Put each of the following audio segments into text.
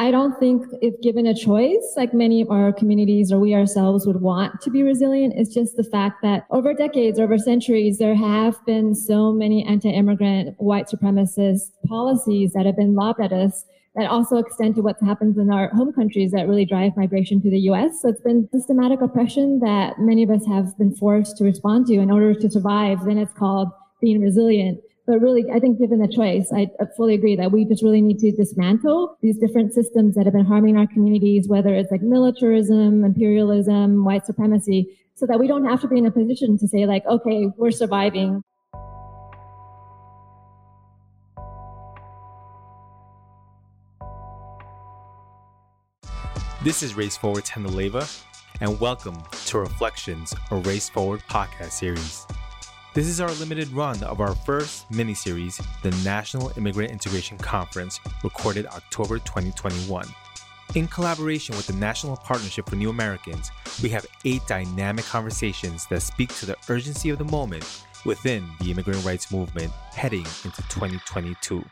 I don't think if given a choice, like many of our communities or we ourselves would want to be resilient, it's just the fact that over decades, over centuries, there have been so many anti-immigrant white supremacist policies that have been lobbed at us that also extend to what happens in our home countries that really drive migration to the US. So it's been systematic oppression that many of us have been forced to respond to in order to survive. Then it's called being resilient. But really, I think given the choice, I fully agree that we just really need to dismantle these different systems that have been harming our communities, whether it's like militarism, imperialism, white supremacy, so that we don't have to be in a position to say like, okay, we're surviving. This is Race Forward Hendel Leiva, and welcome to Reflections, a Race Forward podcast series. This is our limited run of our first mini-series, the National Immigrant Integration Conference, recorded October 2021. In collaboration with the National Partnership for New Americans, we have eight dynamic conversations that speak to the urgency of the moment within the immigrant rights movement heading into 2022.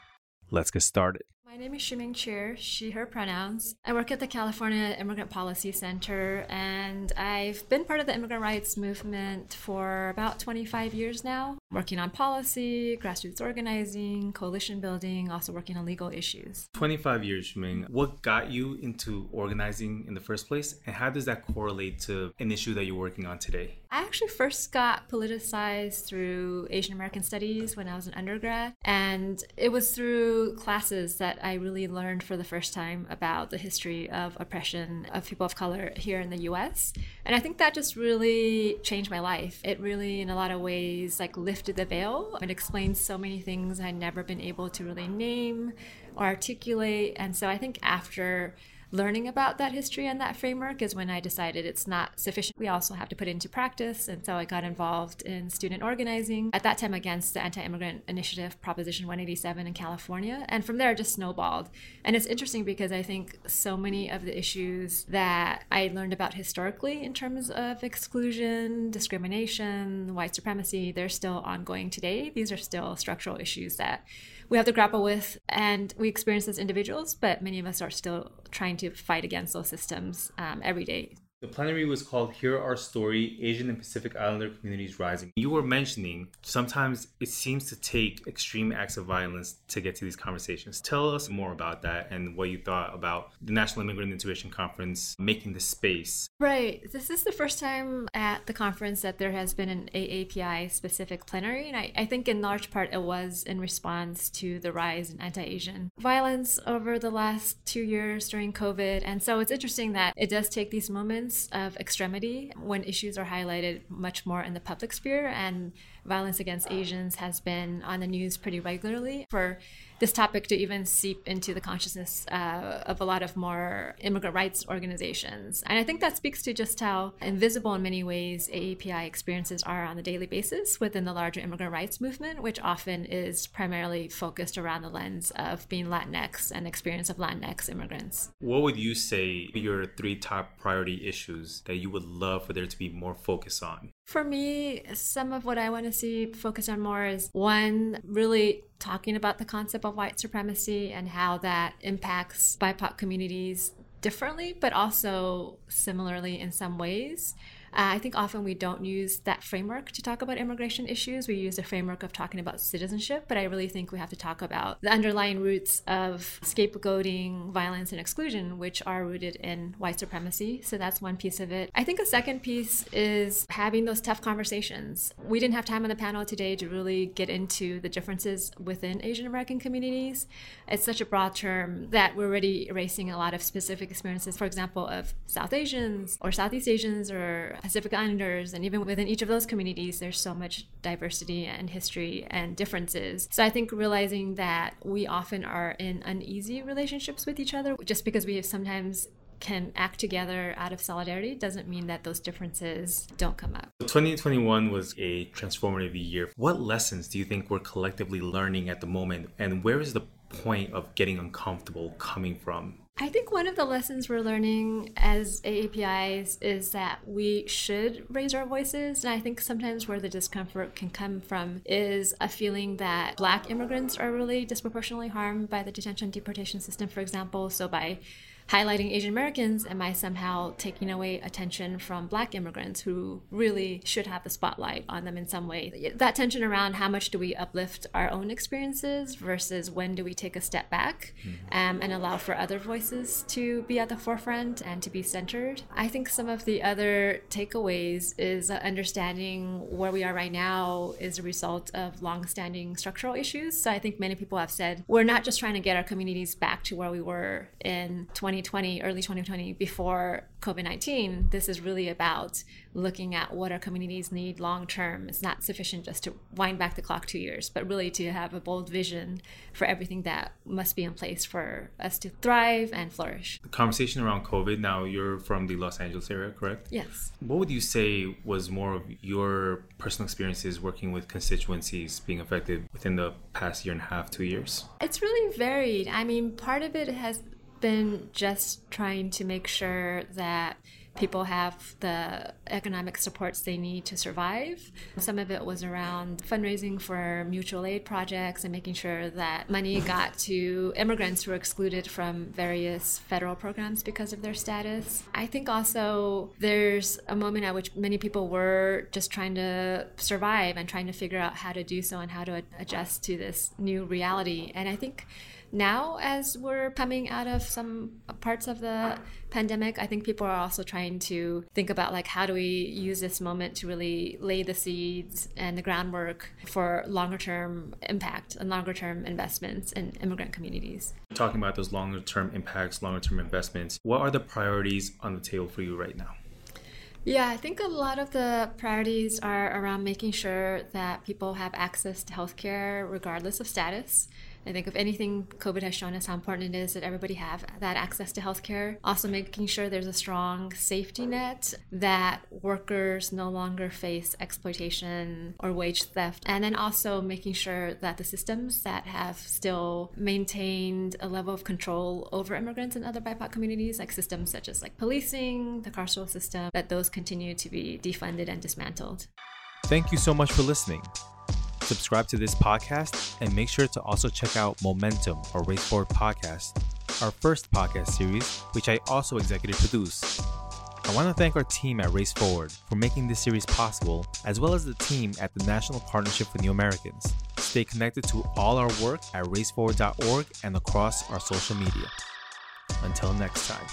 Let's get started. My name is Shiu-Ming Cheer, she, her pronouns. I work at the California Immigrant Policy Center, and I've been part of the immigrant rights movement for about 25 years now, working on policy, grassroots organizing, coalition building, also working on legal issues. 25 years, Shiu-Ming. What got you into organizing in the first place, and how does that correlate to an issue that you're working on today? I actually first got politicized through Asian American Studies when I was an undergrad, and it was through classes that I really learned for the first time about the history of oppression of people of color here in the US. And I think that just really changed my life. It really, in a lot of ways, like lifted the veil. It explains so many things I'd never been able to really name or articulate. And so I think after learning about that history and that framework is when I decided it's not sufficient. We also have to put it into practice. And so I got involved in student organizing, at that time against the Anti Immigrant Initiative Proposition 187 in California. And from there, it just snowballed. And it's interesting because I think so many of the issues that I learned about historically in terms of exclusion, discrimination, white supremacy, they're still ongoing today. These are still structural issues that we have to grapple with and we experience as individuals, but many of us are still trying to fight against those systems um, every day. The plenary was called Hear Our Story Asian and Pacific Islander Communities Rising. You were mentioning sometimes it seems to take extreme acts of violence to get to these conversations. Tell us more about that and what you thought about the National Immigrant Integration Conference making the space. Right. This is the first time at the conference that there has been an AAPI specific plenary. And I, I think in large part it was in response to the rise in anti Asian violence over the last two years during COVID. And so it's interesting that it does take these moments of extremity when issues are highlighted much more in the public sphere and violence against Asians has been on the news pretty regularly for this topic to even seep into the consciousness uh, of a lot of more immigrant rights organizations. And I think that speaks to just how invisible in many ways AAPI experiences are on a daily basis within the larger immigrant rights movement, which often is primarily focused around the lens of being Latinx and experience of Latinx immigrants. What would you say your three top priority issues that you would love for there to be more focus on? For me, some of what I want to see focus on more is one, really talking about the concept of white supremacy and how that impacts BIPOC communities differently, but also similarly in some ways. Uh, I think often we don't use that framework to talk about immigration issues. We use the framework of talking about citizenship, but I really think we have to talk about the underlying roots of scapegoating, violence, and exclusion, which are rooted in white supremacy. So that's one piece of it. I think a second piece is having those tough conversations. We didn't have time on the panel today to really get into the differences within Asian American communities. It's such a broad term that we're already erasing a lot of specific experiences, for example, of South Asians or Southeast Asians or Pacific Islanders, and even within each of those communities, there's so much diversity and history and differences. So I think realizing that we often are in uneasy relationships with each other just because we sometimes can act together out of solidarity doesn't mean that those differences don't come up. 2021 was a transformative year. What lessons do you think we're collectively learning at the moment, and where is the point of getting uncomfortable coming from? I think one of the lessons we're learning as AAPIs is that we should raise our voices. And I think sometimes where the discomfort can come from is a feeling that Black immigrants are really disproportionately harmed by the detention deportation system, for example. So by highlighting Asian Americans, am I somehow taking away attention from Black immigrants who really should have the spotlight on them in some way? That tension around how much do we uplift our own experiences versus when do we take a step back mm-hmm. um, and allow for other voices to be at the forefront and to be centered. I think some of the other takeaways is understanding where we are right now is a result of long-standing structural issues. So I think many people have said we're not just trying to get our communities back to where we were in 20 2020, early 2020, before COVID 19, this is really about looking at what our communities need long term. It's not sufficient just to wind back the clock two years, but really to have a bold vision for everything that must be in place for us to thrive and flourish. The conversation around COVID, now you're from the Los Angeles area, correct? Yes. What would you say was more of your personal experiences working with constituencies being affected within the past year and a half, two years? It's really varied. I mean, part of it has been just trying to make sure that people have the economic supports they need to survive. Some of it was around fundraising for mutual aid projects and making sure that money got to immigrants who were excluded from various federal programs because of their status. I think also there's a moment at which many people were just trying to survive and trying to figure out how to do so and how to adjust to this new reality. And I think now as we're coming out of some parts of the pandemic i think people are also trying to think about like how do we use this moment to really lay the seeds and the groundwork for longer term impact and longer term investments in immigrant communities talking about those longer term impacts longer term investments what are the priorities on the table for you right now yeah, I think a lot of the priorities are around making sure that people have access to healthcare regardless of status. I think if anything, COVID has shown us how important it is that everybody have that access to healthcare. Also, making sure there's a strong safety net that workers no longer face exploitation or wage theft, and then also making sure that the systems that have still maintained a level of control over immigrants and other BIPOC communities, like systems such as like policing, the carceral system, that those continue to be defunded and dismantled. Thank you so much for listening subscribe to this podcast, and make sure to also check out Momentum or Race Forward podcast, our first podcast series, which I also executive produce. I want to thank our team at Race Forward for making this series possible, as well as the team at the National Partnership for New Americans. Stay connected to all our work at raceforward.org and across our social media. Until next time.